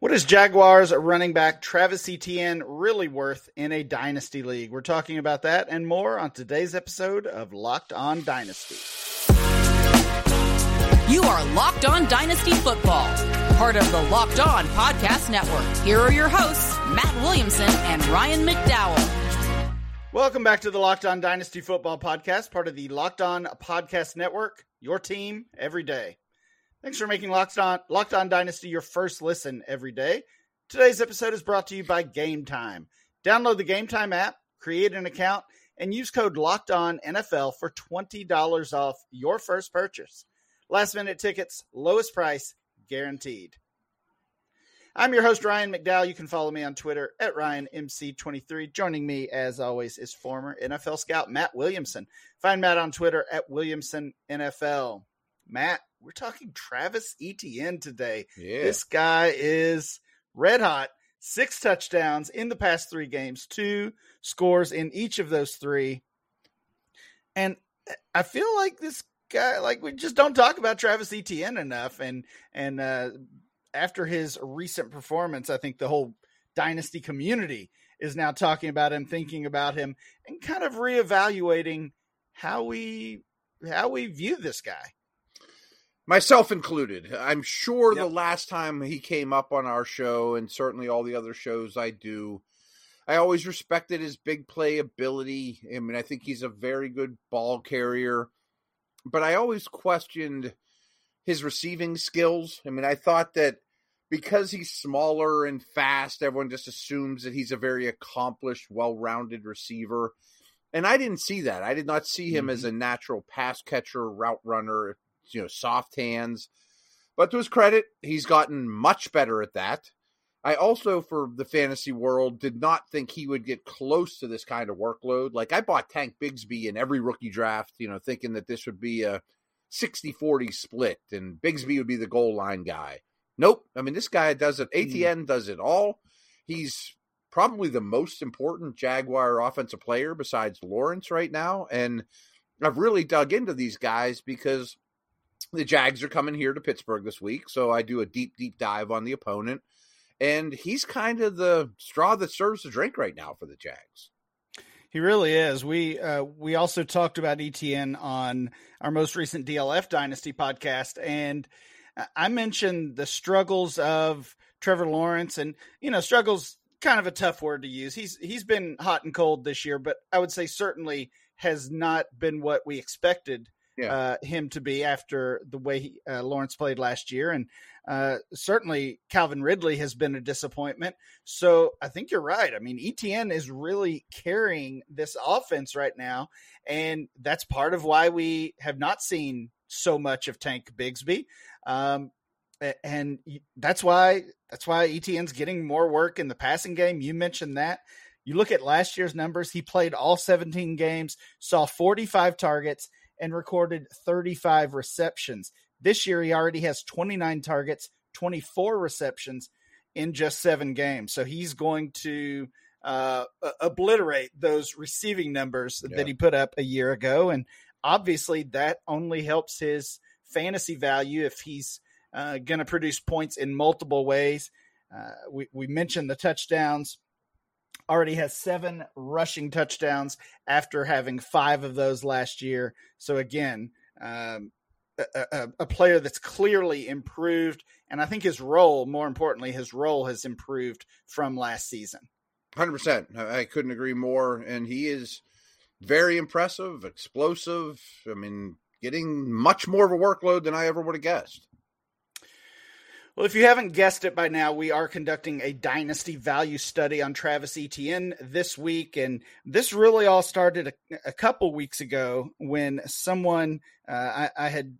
What is Jaguars running back Travis Etienne really worth in a dynasty league? We're talking about that and more on today's episode of Locked On Dynasty. You are Locked On Dynasty Football, part of the Locked On Podcast Network. Here are your hosts, Matt Williamson and Ryan McDowell. Welcome back to the Locked On Dynasty Football Podcast, part of the Locked On Podcast Network, your team every day. Thanks for making Locked On, Locked On Dynasty your first listen every day. Today's episode is brought to you by Game Time. Download the Game Time app, create an account, and use code Locked On NFL for $20 off your first purchase. Last minute tickets, lowest price, guaranteed. I'm your host, Ryan McDowell. You can follow me on Twitter at RyanMC23. Joining me, as always, is former NFL scout Matt Williamson. Find Matt on Twitter at WilliamsonNFL. Matt, we're talking Travis Etienne today. Yeah. This guy is red hot. Six touchdowns in the past three games, two scores in each of those three. And I feel like this guy, like we just don't talk about Travis Etienne enough. And and uh, after his recent performance, I think the whole dynasty community is now talking about him, thinking about him, and kind of reevaluating how we how we view this guy myself included. I'm sure Yep. the last time he came up on our show, and certainly all the other shows I do, I always respected his big play ability. I mean, I think he's a very good ball carrier, but I always questioned his receiving skills. I mean, I thought that because he's smaller and fast, everyone just assumes that he's a very accomplished, well rounded receiver. And I didn't see that. I did not see him as mm-hmm. a natural pass catcher, route runner, you know, soft hands. But to his credit, he's gotten much better at that. I also, for the fantasy world, did not think he would get close to this kind of workload. Like, I bought Tank Bigsby in every rookie draft, you know, thinking that this would be a 60 40 split and Bigsby would be the goal line guy. Nope. I mean, this guy does it. Hmm. ATN does it all. He's probably the most important Jaguar offensive player besides Lawrence right now. And I've really dug into these guys because the Jags are coming here to Pittsburgh this week. So I do a deep, deep dive on the opponent. And he's kind of the straw that serves the drink right now for the Jags. He really is. We uh, we also talked about ETN on our most recent DLF Dynasty podcast, and I mentioned the struggles of Trevor Lawrence, and you know, struggles kind of a tough word to use. He's he's been hot and cold this year, but I would say certainly has not been what we expected Yeah. uh, him to be after the way he, uh, Lawrence played last year, and uh, certainly Calvin Ridley has been a disappointment. So I think you're right. I mean, ETN is really carrying this offense right now, and that's part of why we have not seen so much of Tank Bigsby. Um, and that's why that's why ETN's getting more work in the passing game. You mentioned that. You look at last year's numbers, he played all 17 games, saw 45 targets, and recorded 35 receptions. This year, he already has 29 targets, 24 receptions in just seven games. So he's going to uh, obliterate those receiving numbers Yeah. that he put up a year ago. And obviously, that only helps his fantasy value if he's uh, going to produce points in multiple ways. Uh, we, we mentioned the touchdowns. Already has seven rushing touchdowns after having five of those last year. So again, um, a, a, a player that's clearly improved, and I think his role, more importantly, his role has improved from last season. Hundred percent. I I couldn't agree more. And he is very impressive, explosive. I mean, getting much more of a workload than I ever would have guessed. Well, if you haven't guessed it by now, we are conducting a dynasty value study on Travis Etienne this week. And this really all started a, a couple weeks ago when someone, uh, I, I had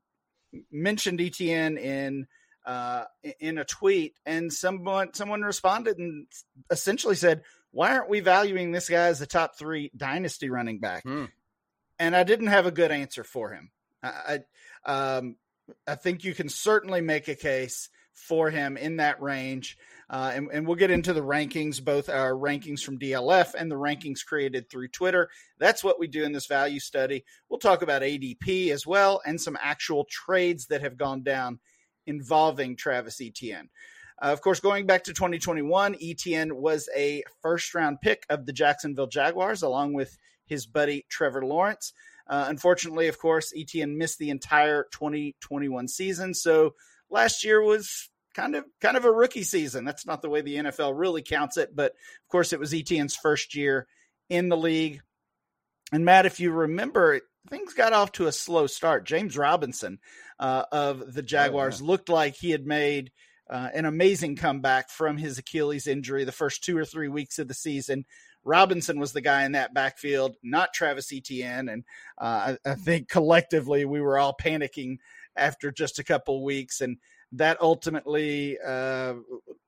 mentioned Etienne in uh, in a tweet, and someone someone responded and essentially said, "Why aren't we valuing this guy as the top three dynasty running back?" Hmm. And I didn't have a good answer for him. I I, um, I think you can certainly make a case for him in that range. Uh, and, and we'll get into the rankings, both our rankings from DLF and the rankings created through Twitter. That's what we do in this value study. We'll talk about ADP as well and some actual trades that have gone down involving Travis Etienne. Uh, of course, going back to 2021, ETN was a first round pick of the Jacksonville Jaguars, along with his buddy Trevor Lawrence. Uh, unfortunately, of course, ETN missed the entire 2021 season. So last year was kind of kind of a rookie season. That's not the way the NFL really counts it, but of course, it was ETN's first year in the league. And Matt, if you remember, things got off to a slow start. James Robinson uh, of the Jaguars oh, yeah. looked like he had made uh, an amazing comeback from his Achilles injury the first two or three weeks of the season. Robinson was the guy in that backfield, not Travis Etienne. And uh, I, I, think collectively we were all panicking after just a couple weeks. And that ultimately uh,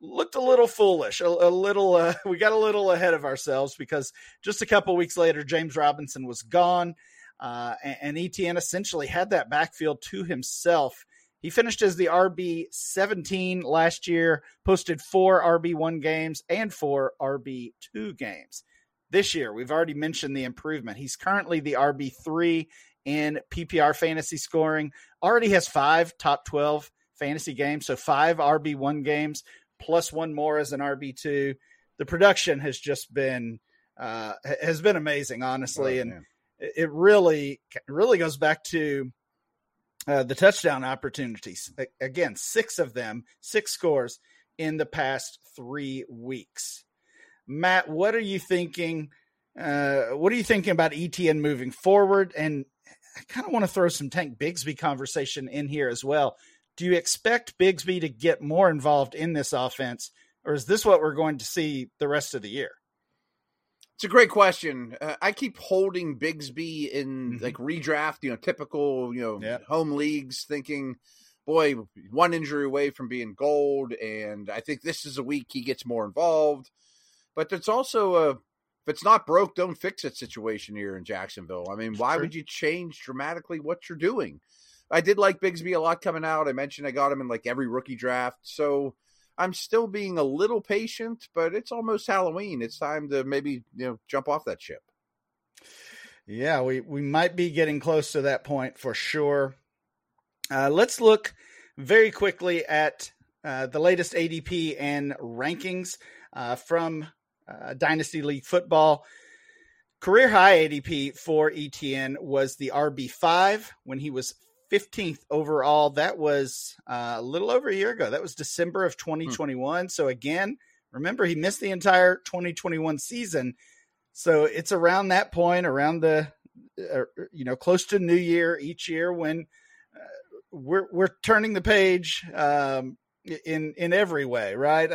looked a little foolish, a, a little, uh, we got a little ahead of ourselves because just a couple weeks later, James Robinson was gone. Uh, and, and Etienne essentially had that backfield to himself. He finished as the RB 17 last year, posted four RB1 games and four RB2 games. This year, we've already mentioned the improvement. He's currently the RB3 in PPR fantasy scoring, already has five top 12 fantasy games, so five RB1 games plus one more as an RB2. The production has just been uh, has been amazing, honestly, oh, and it really really goes back to uh, the touchdown opportunities. Again, six of them, six scores in the past three weeks. Matt, what are you thinking? Uh, what are you thinking about ETN moving forward? And I kind of want to throw some Tank Bigsby conversation in here as well. Do you expect Bigsby to get more involved in this offense, or is this what we're going to see the rest of the year? It's a great question. Uh, I keep holding Bigsby in mm-hmm. like redraft, you know, typical, you know, yep. home leagues, thinking, boy, one injury away from being gold, and I think this is a week he gets more involved. But it's also a if it's not broke, don't fix it situation here in Jacksonville. I mean, why would you change dramatically what you're doing? I did like Bigsby a lot coming out. I mentioned I got him in like every rookie draft, so I'm still being a little patient, but it's almost Halloween. It's time to maybe you know jump off that ship. Yeah, we we might be getting close to that point for sure. Uh, let's look very quickly at uh, the latest ADP and rankings uh, from uh, Dynasty League football. Career high ADP for ETN was the RB5 when he was 15th overall. That was uh, a little over a year ago. That was December of 2021. Hmm. So, again, remember, he missed the entire 2021 season. So, it's around that point, around the, uh, you know, close to New Year each year when uh, we're, we're turning the page um, in, in every way, right?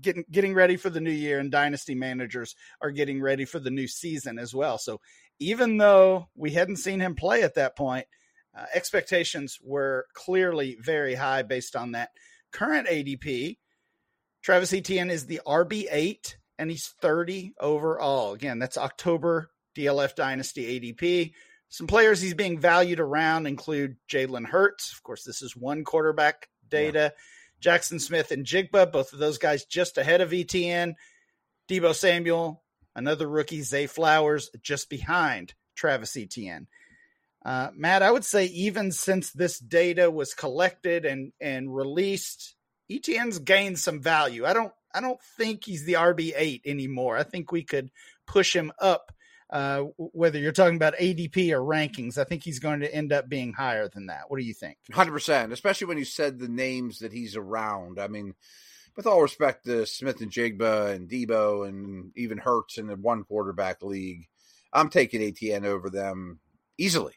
Getting getting ready for the new year and dynasty managers are getting ready for the new season as well so even though we hadn't seen him play at that point uh, expectations were clearly very high based on that current ADP. Travis Etienne is the RB8 and he's 30 overall. Again, that's October DLF Dynasty ADP. Some players he's being valued around include Jalen Hurts. Of course, this is one quarterback data. Yeah. Jaxon Smith-Njigba, both of those guys just ahead of ETN. Deebo Samuel, another rookie, Zay Flowers, just behind Travis Etienne. Uh, Matt, I would say even since this data was collected and and released, ETN's gained some value. I don't I don't think he's the RB eight anymore. I think we could push him up. Uh, whether you're talking about ADP or rankings, I think he's going to end up being higher than that. What do you think? Hundred percent, especially when you said the names that he's around. I mean, with all respect to Smith-Njigba and Deebo and even Hurts in the one quarterback league, I'm taking ATN over them easily.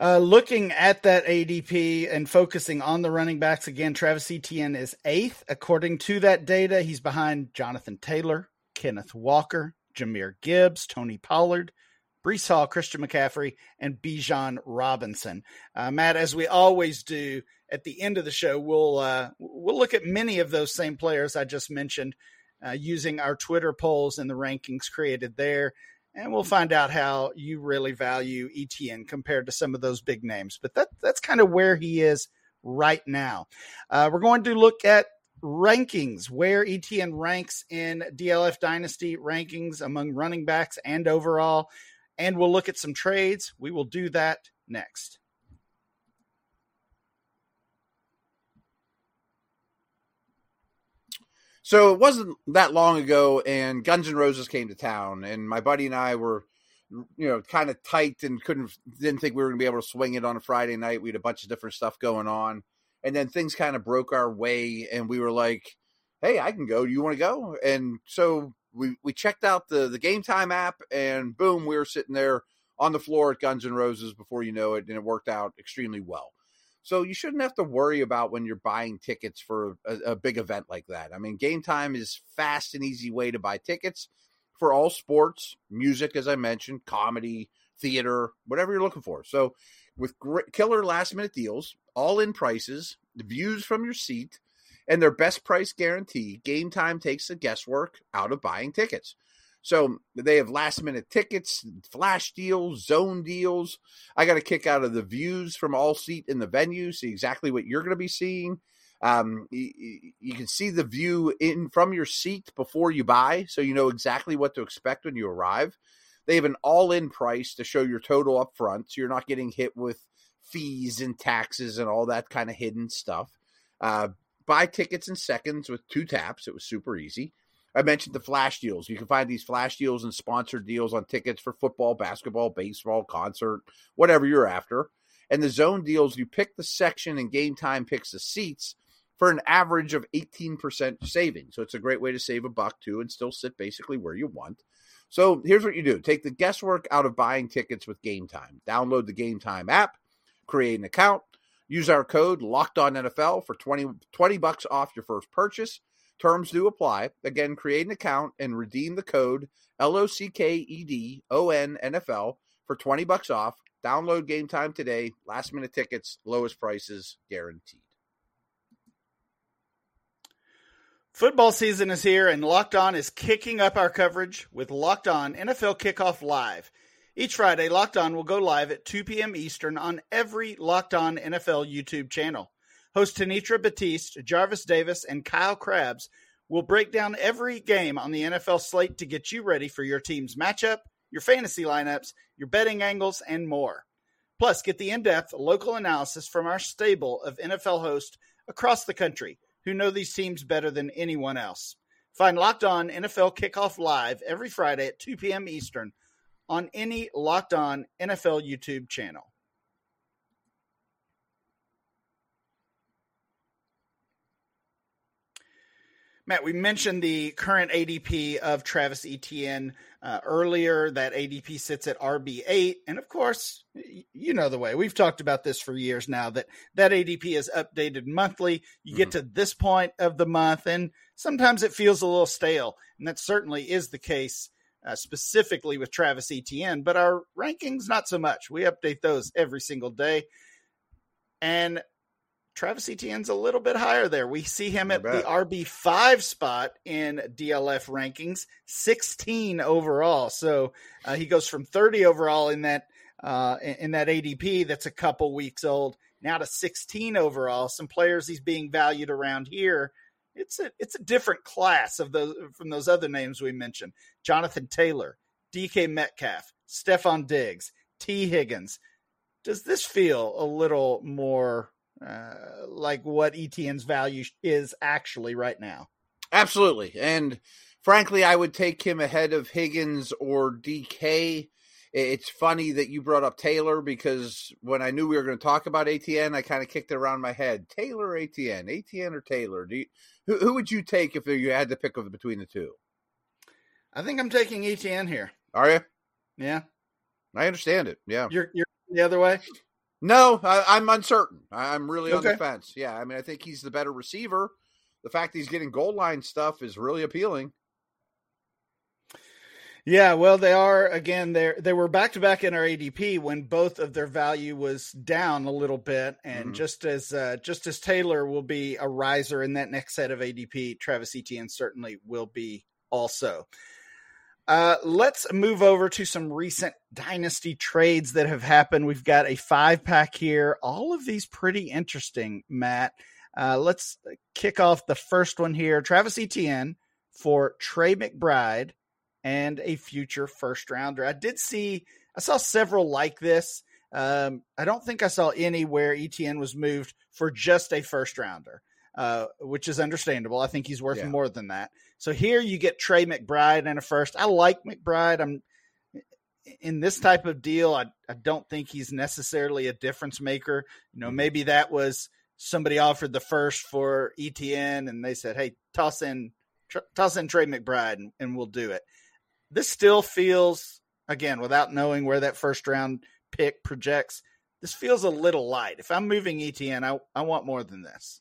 Uh, looking at that ADP and focusing on the running backs again, Travis Etienne is eighth according to that data. He's behind Jonathan Taylor, Kenneth Walker, Jahmyr Gibbs, Tony Pollard, Breece Hall, Christian McCaffrey, and Bijan Robinson. Uh, Matt, as we always do at the end of the show, we'll uh, we'll look at many of those same players I just mentioned uh, using our Twitter polls and the rankings created there and we'll find out how you really value ETN compared to some of those big names. But that that's kind of where he is right now. Uh, we're going to look at rankings, where ETN ranks in DLF Dynasty rankings among running backs and overall. And we'll look at some trades. We will do that next. So it wasn't that long ago, and Guns N' Roses came to town, and my buddy and I were, you know, kind of tight and couldn't didn't think we were going to be able to swing it on a Friday night. We had a bunch of different stuff going on, and then things kind of broke our way, and we were like, "Hey, I can go. Do you want to go?" And so we we checked out the the Game Time app, and boom, we were sitting there on the floor at Guns N' Roses before you know it, and it worked out extremely well. So you shouldn't have to worry about when you're buying tickets for a, a, big event like that. I mean, Game Time is fast and easy way to buy tickets for all sports, music, as I mentioned, comedy, theater, whatever you're looking for. So with great, killer last minute deals, all in prices, the views from your seat, and their best price guarantee, Game Time takes the guesswork out of buying tickets. So they have last minute tickets, flash deals, zone deals. I got a kick out of the views from all seat in the venue, see exactly what you're going to be seeing. Um, you, you, can see the view in from your seat before you buy, so you know exactly what to expect when you arrive. They have an all-in price to show your total up front, so you're not getting hit with fees and taxes and all that kind of hidden stuff. Uh, buy tickets in seconds with two taps. It was super easy. I mentioned the flash deals. You can find these flash deals and sponsored deals on tickets for football, basketball, baseball, concert, whatever you're after. And the zone deals, you pick the section and game time picks the seats for an average of 18% saving. So it's a great way to save a buck too and still sit basically where you want. So here's what you do take the guesswork out of buying tickets with Game Time. Download the Game Time app, create an account, use our code Locked On NFL for 20, 20 bucks off your first purchase. Terms do apply. Again, create an account and redeem the code L O C K E D O N N F L for 20 bucks off. Download game time today. Last minute tickets, lowest prices guaranteed. Football season is here, and Locked On is kicking up our coverage with Locked On NFL Kickoff Live. Each Friday, Locked On will go live at 2 p.m. Eastern on every Locked On NFL YouTube channel. Host Tanitra Batiste, Jarvis Davis, and Kyle Crabbs will break down every game on the NFL slate to get you ready for your team's matchup, your fantasy lineups, your betting angles, and more. Plus, get the in depth local analysis from our stable of NFL hosts across the country who know these teams better than anyone else. Find Locked On NFL Kickoff Live every Friday at 2 p.m. Eastern on any Locked On NFL YouTube channel. Matt, we mentioned the current ADP of Travis Etienne uh, earlier. That ADP sits at RB8, and of course, you know the way we've talked about this for years now. That that ADP is updated monthly. You mm-hmm. get to this point of the month, and sometimes it feels a little stale, and that certainly is the case. Uh, specifically with Travis Etienne, but our rankings not so much. We update those every single day. And Travis Etienne's a little bit higher there. We see him at the RB5 spot in DLF rankings, 16 overall. So uh, he goes from 30 overall in that uh, in that ADP that's a couple weeks old now to 16 overall. Some players he's being valued around here. It's a it's a different class of those from those other names we mentioned. Jonathan Taylor, DK Metcalf, Stefon Diggs, Tee Higgins. Does this feel a little more uh, like what ETN's value is actually right now. Absolutely. And frankly, I would take him ahead of Higgins or DK. It's funny that you brought up Taylor because when I knew we were going to talk about Etienne, I kind of kicked it around my head. Taylor or Etienne? Etienne or Taylor? Do you, who, who would you take if you had to pick between the two? I think I'm taking Etienne here. Are you? Yeah. I understand it. Yeah. You're you're the other way? No, I, am uncertain. I'm really okay. on the fence. Yeah, I mean, I think he's the better receiver. The fact he's getting goal line stuff is really appealing. Yeah, well, they are again. They they were back to back in our ADP when both of their value was down a little bit, and mm-hmm. just as uh, just as Taylor will be a riser in that next set of ADP, Travis Etienne certainly will be also. Uh, let's move over to some recent dynasty trades that have happened. We've got a five pack here. All of these pretty interesting, Matt. Uh, let's kick off the first one here. Travis Etienne for Trey McBride and a future first rounder. I did see, I saw several like this. Um, I don't think I saw any where Etienne was moved for just a first rounder. Uh, which is understandable. I think he's worth Yeah. more than that. So here you get Trey McBride and a first. I like McBride. I'm in this type of deal. I, I don't think he's necessarily a difference maker. You know, Mhm. maybe that was somebody offered the first for ETN and they said, "Hey, toss in tr- toss in Trey McBride and, and we'll do it." This still feels again without knowing where that first round pick projects. This feels a little light. If I'm moving ETN, I I want more than this.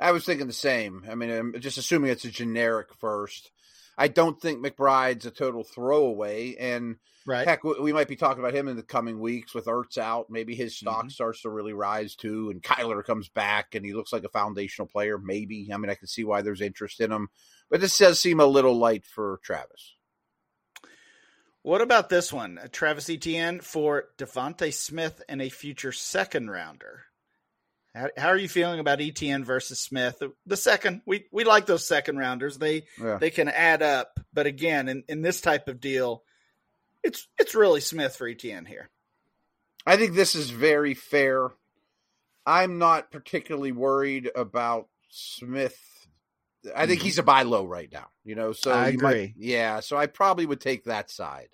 I was thinking the same. I mean, I'm just assuming it's a generic first. I don't think McBride's a total throwaway, and Right. heck, we might be talking about him in the coming weeks with Ertz out. Maybe his stock Mhm. starts to really rise too, and Kyler comes back, and he looks like a foundational player. Maybe. I mean, I can see why there's interest in him, but this does seem a little light for Travis. What about this one? Travis Etienne for DeVonta Smith and a future second rounder. How, how are you feeling about ETN versus Smith? The, the second, we, we like those second rounders. They Yeah. they can add up, but again, in, in this type of deal, it's it's really Smith for ETN here. I think this is very fair. I'm not particularly worried about Smith. I think Mhm. he's a buy low right now, you know. So I you might- agree. yeah, so I probably would take that side.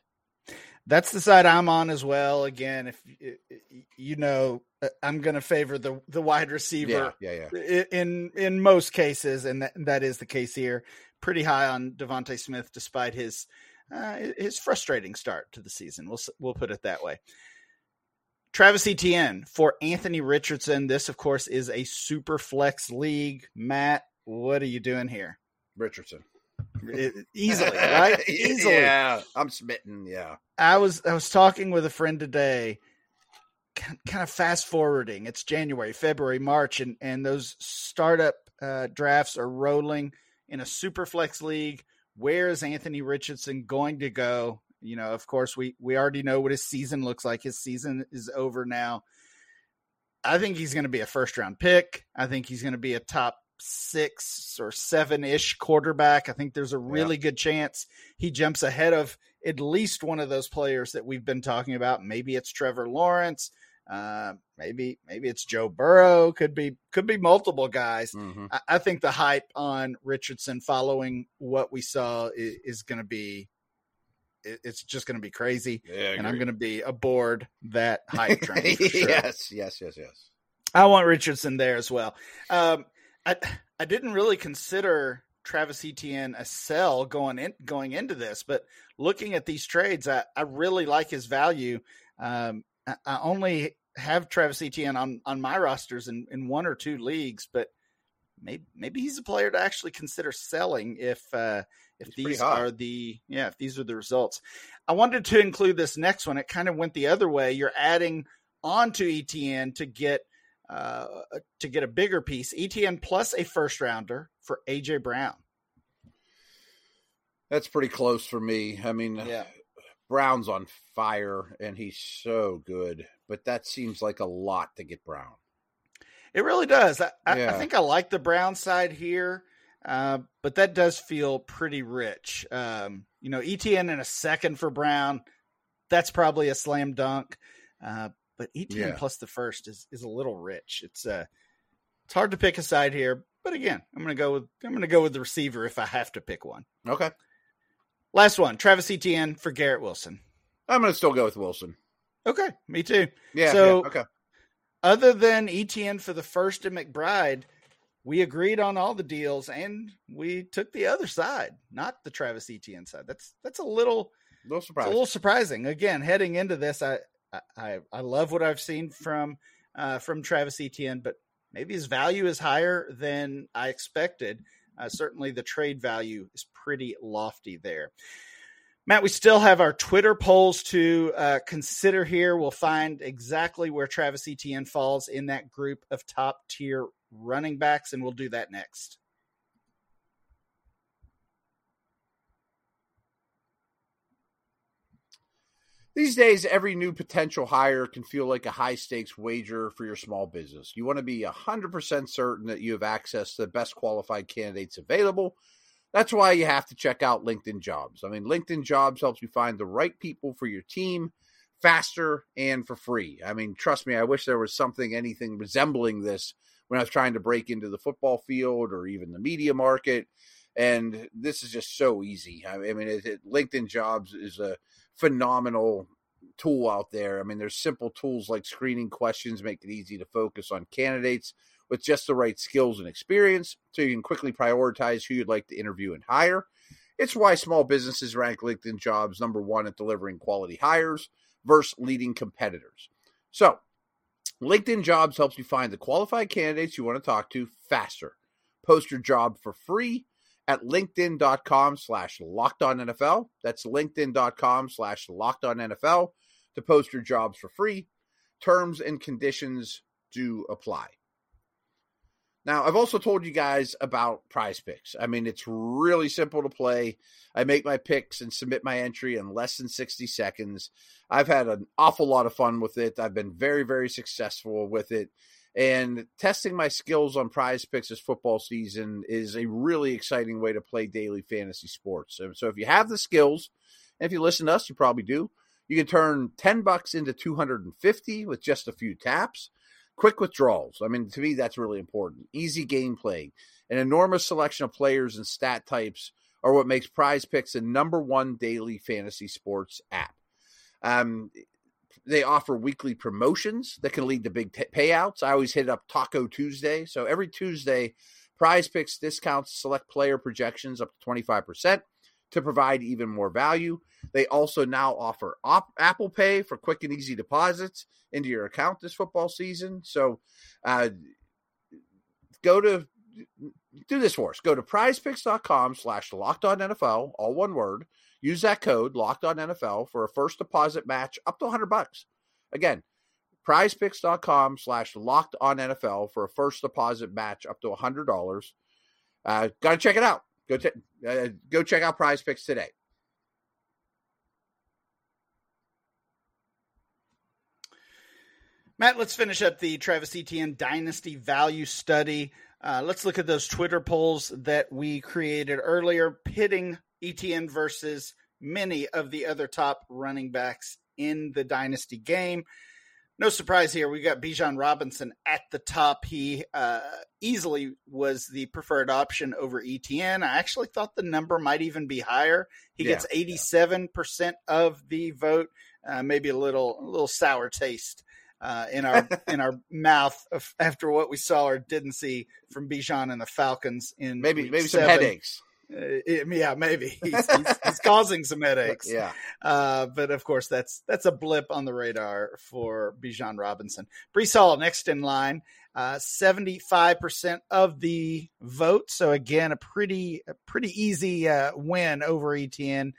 That's the side I'm on as well. Again, if you know, uh, I'm going to favor the the wide receiver Yeah, yeah, yeah. in in most cases, and that, that is the case here. Pretty high on DeVonta Smith, despite his uh, his frustrating start to the season. We'll we'll put it that way. Travis Etienne for Anthony Richardson. This, of course, is a super flex league. Matt, what are you doing here? Richardson. Easily, right? Easily. Yeah, I'm smitten. Yeah. I was I was talking with a friend today, kind of fast forwarding. It's January, February, March, and and those startup uh, drafts are rolling in a super flex league. Where is Anthony Richardson going to go? You know, of course, we we already know what his season looks like. His season is over now. I think he's going to be a first round pick. I think he's going to be a top six or seven ish quarterback. I think there's a really good chance he jumps ahead of at least one of those players that we've been talking about. Maybe it's Trevor Lawrence. Uh, maybe maybe it's Joe Burrow. Could be could be multiple guys. Mhm. I, I think the hype on Richardson following what we saw is, is going to be. it- It's just going to be crazy, Yeah, and I'm going to be aboard that hype train. For sure. yes, yes, yes, yes. I want Richardson there as well. Um, I I didn't really consider Travis Etienne a sell going in going into this, but looking at these trades, I, I really like his value. Um, I, I only have Travis Etienne on on my rosters in, in one or two leagues, but maybe maybe he's a player to actually consider selling if uh, if He's these are the yeah if these are the results. I wanted to include this next one. It kind of went the other way. You're adding on to ETN to get uh, to get a bigger piece. ETN plus a first rounder for AJ Brown. That's pretty close for me. I mean, Yeah. Brown's on fire and he's so good, but that seems like a lot to get Brown. It really does. I, I, I think I like the Brown side here, uh, but that does feel pretty rich. Um, you know, ETN in a second for Brown, that's probably a slam dunk. Uh, but ETN Yeah. plus the first is is a little rich. It's uh, it's hard to pick a side here, but again, I'm gonna go with I'm gonna go with the receiver if I have to pick one. Okay. Last one, Travis Etienne for Garrett Wilson. I'm going to still go with Wilson. Okay, me too. Yeah. So- yeah, okay. Other than ETN for the first and McBride, we agreed on all the deals and we took the other side, not the Travis Etienne side. That's that's a little A little a little surprising. Again, heading into this, I I I love what I've seen from uh, from Travis Etienne, but maybe his value is higher than I expected. Uh, certainly, the trade value is pretty lofty there. Matt, we still have our Twitter polls to uh, consider here. We'll find exactly where Travis Etienne falls in that group of top tier running backs, and we'll do that next. These days, every new potential hire can feel like a high stakes wager for your small business. You want to be 100% certain that you have access to the best qualified candidates available. That's why you have to check out LinkedIn Jobs. I mean, LinkedIn Jobs helps you find the right people for your team faster and for free. I mean, trust me, I wish there was something, anything resembling this when I was trying to break into the football field or even the media market. And this is just so easy. I mean, it, it, LinkedIn Jobs is a phenomenal tool out there. I mean, there's simple tools like screening questions make it easy to focus on candidates with just the right skills and experience so you can quickly prioritize who you'd like to interview and hire. It's why small businesses rank LinkedIn jobs number one at delivering quality hires versus leading competitors. So, LinkedIn jobs helps you find the qualified candidates you want to talk to faster. Post your job for free at linkedin.com slash locked on NFL. That's linkedin.com slash locked on NFL to post your jobs for free. Terms and conditions do apply. Now, I've also told you guys about prize picks. I mean, it's really simple to play. I make my picks and submit my entry in less than 60 seconds. I've had an awful lot of fun with it. I've been very, very successful with it. And testing my skills on prize picks this football season is a really exciting way to play daily fantasy sports. So if you have the skills, and if you listen to us, you probably do, you can turn 10 bucks into 250 with just a few taps. Quick withdrawals. I mean, to me, that's really important. Easy gameplay. An enormous selection of players and stat types are what makes Prize Picks the number one daily fantasy sports app. Um, they offer weekly promotions that can lead to big t- payouts. I always hit up Taco Tuesday. So every Tuesday, Prize Picks discounts select player projections up to 25% to provide even more value. They also now offer op- Apple Pay for quick and easy deposits into your account this football season. So uh, go to do this for us. Go to prizepicks.com slash locked on NFL, all one word. Use that code locked on NFL for a first deposit match up to 100 bucks. Again, prizepicks.com slash locked on NFL for a first deposit match up to $100. Uh, Got to check it out. Go, t- uh, go check out Prize Picks today. Matt, let's finish up the Travis Etienne Dynasty Value Study. Uh, let's look at those Twitter polls that we created earlier, pitting Etienne versus many of the other top running backs in the Dynasty game no surprise here. We got Bijan Robinson at the top. He uh, easily was the preferred option over ETN. I actually thought the number might even be higher. He yeah, gets eighty seven percent of the vote. Uh, maybe a little a little sour taste uh, in our in our mouth after what we saw or didn't see from Bijan and the Falcons in maybe maybe seven. some headaches. Uh, yeah, maybe he's, he's, he's, causing some headaches. Yeah, uh, but of course that's that's a blip on the radar for Bijan Robinson. Breece Hall next in line, uh, seventy five percent of the vote. So again, a pretty a pretty easy uh, win over ETN.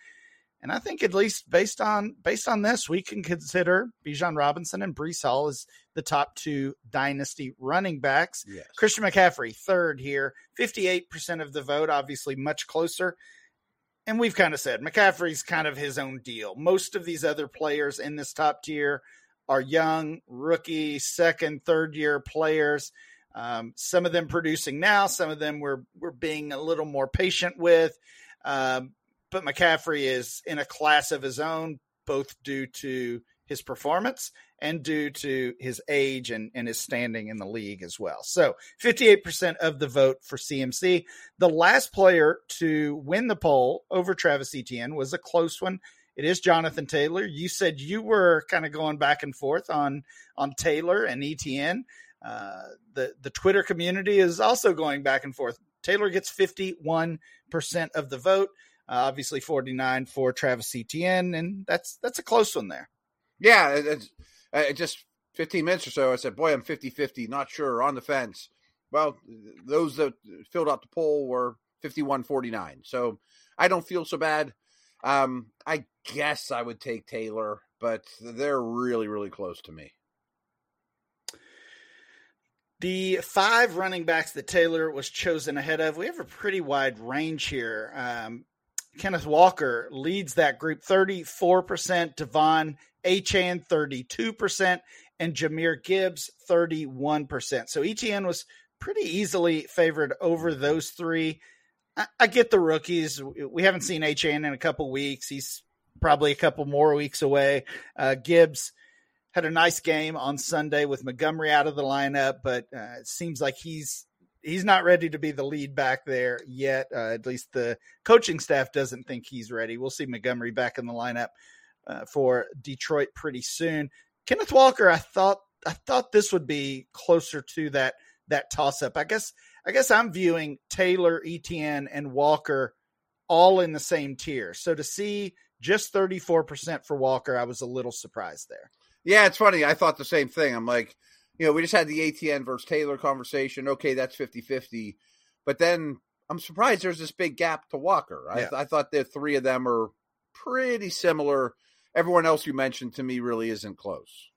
And I think at least based on based on this, we can consider Bijan Robinson and Breece Hall as the top two dynasty running backs. Yes. Christian McCaffrey, third here, 58% of the vote, obviously much closer. And we've kind of said McCaffrey's kind of his own deal. Most of these other players in this top tier are young, rookie, second, third year players. Um, some of them producing now, some of them we're we're being a little more patient with. Um, but McCaffrey is in a class of his own, both due to his performance and due to his age and, and his standing in the league as well. So 58% of the vote for CMC. The last player to win the poll over Travis Etienne was a close one. It is Jonathan Taylor. You said you were kind of going back and forth on on Taylor and Etienne. Uh, the the Twitter community is also going back and forth. Taylor gets 51% of the vote. Uh, obviously, 49 for Travis Etienne, and that's that's a close one there. Yeah, uh, just 15 minutes or so, I said, boy, I'm 50 50, not sure, on the fence. Well, those that filled out the poll were 51 49. So I don't feel so bad. Um, I guess I would take Taylor, but they're really, really close to me. The five running backs that Taylor was chosen ahead of, we have a pretty wide range here. Um, Kenneth Walker leads that group 34%, De'Von Achane 32%, and Jahmyr Gibbs 31%. So ETN was pretty easily favored over those three. I, I get the rookies. We haven't seen Achane in a couple weeks. He's probably a couple more weeks away. Uh, Gibbs had a nice game on Sunday with Montgomery out of the lineup, but uh, it seems like he's he's not ready to be the lead back there yet. Uh, at least the coaching staff doesn't think he's ready. We'll see Montgomery back in the lineup uh, for Detroit pretty soon. Kenneth Walker, I thought I thought this would be closer to that that toss up. I guess I guess I'm viewing Taylor, Etienne, and Walker all in the same tier. So to see just 34% for Walker, I was a little surprised there. Yeah, it's funny. I thought the same thing. I'm like, you know, we just had the ATN versus Taylor conversation. Okay, that's 50 50. But then I'm surprised there's this big gap to Walker. I, yeah. I thought the three of them are pretty similar. Everyone else you mentioned to me really isn't close.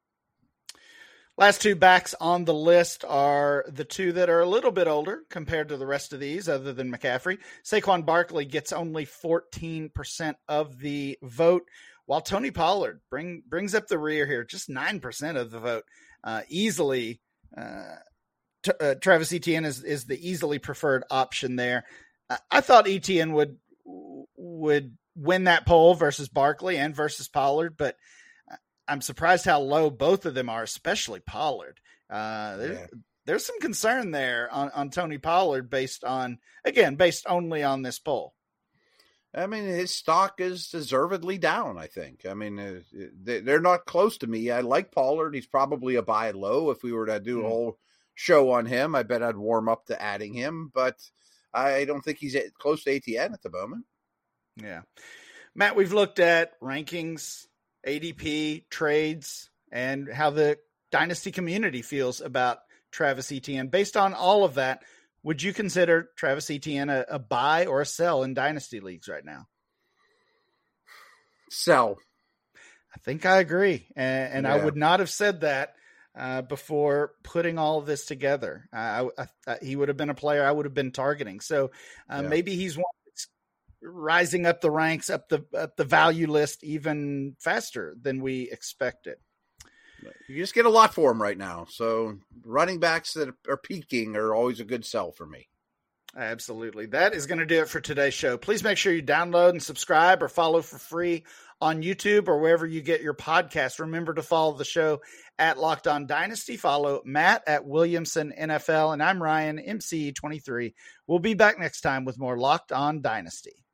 Last two backs on the list are the two that are a little bit older compared to the rest of these, other than McCaffrey. Saquon Barkley gets only 14% of the vote, while Tony Pollard bring, brings up the rear here, just 9% of the vote. Uh, easily, uh, t- uh, Travis Etienne is, is the easily preferred option there. I thought Etienne would would win that poll versus Barkley and versus Pollard, but – I'm surprised how low both of them are, especially Pollard. Uh, there, yeah. There's some concern there on, on Tony Pollard based on, again, based only on this poll. I mean, his stock is deservedly down. I think. I mean, uh, they're not close to me. I like Pollard. He's probably a buy low. If we were to do mm. a whole show on him, I bet I'd warm up to adding him. But I don't think he's close to ATN at the moment. Yeah, Matt, we've looked at rankings ADP trades and how the dynasty community feels about Travis Etienne. Based on all of that, would you consider Travis Etienne a, a buy or a sell in dynasty leagues right now? Sell. I think I agree, and, and yeah. I would not have said that uh, before putting all of this together. Uh, I, I, he would have been a player I would have been targeting. So uh, yeah. maybe he's one rising up the ranks, up the up the value list even faster than we expected. You just get a lot for him right now. So running backs that are peaking are always a good sell for me. Absolutely. That is going to do it for today's show. Please make sure you download and subscribe or follow for free on YouTube or wherever you get your podcast. Remember to follow the show at Locked On Dynasty. Follow Matt at Williamson NFL. And I'm Ryan, MC23. We'll be back next time with more Locked On Dynasty.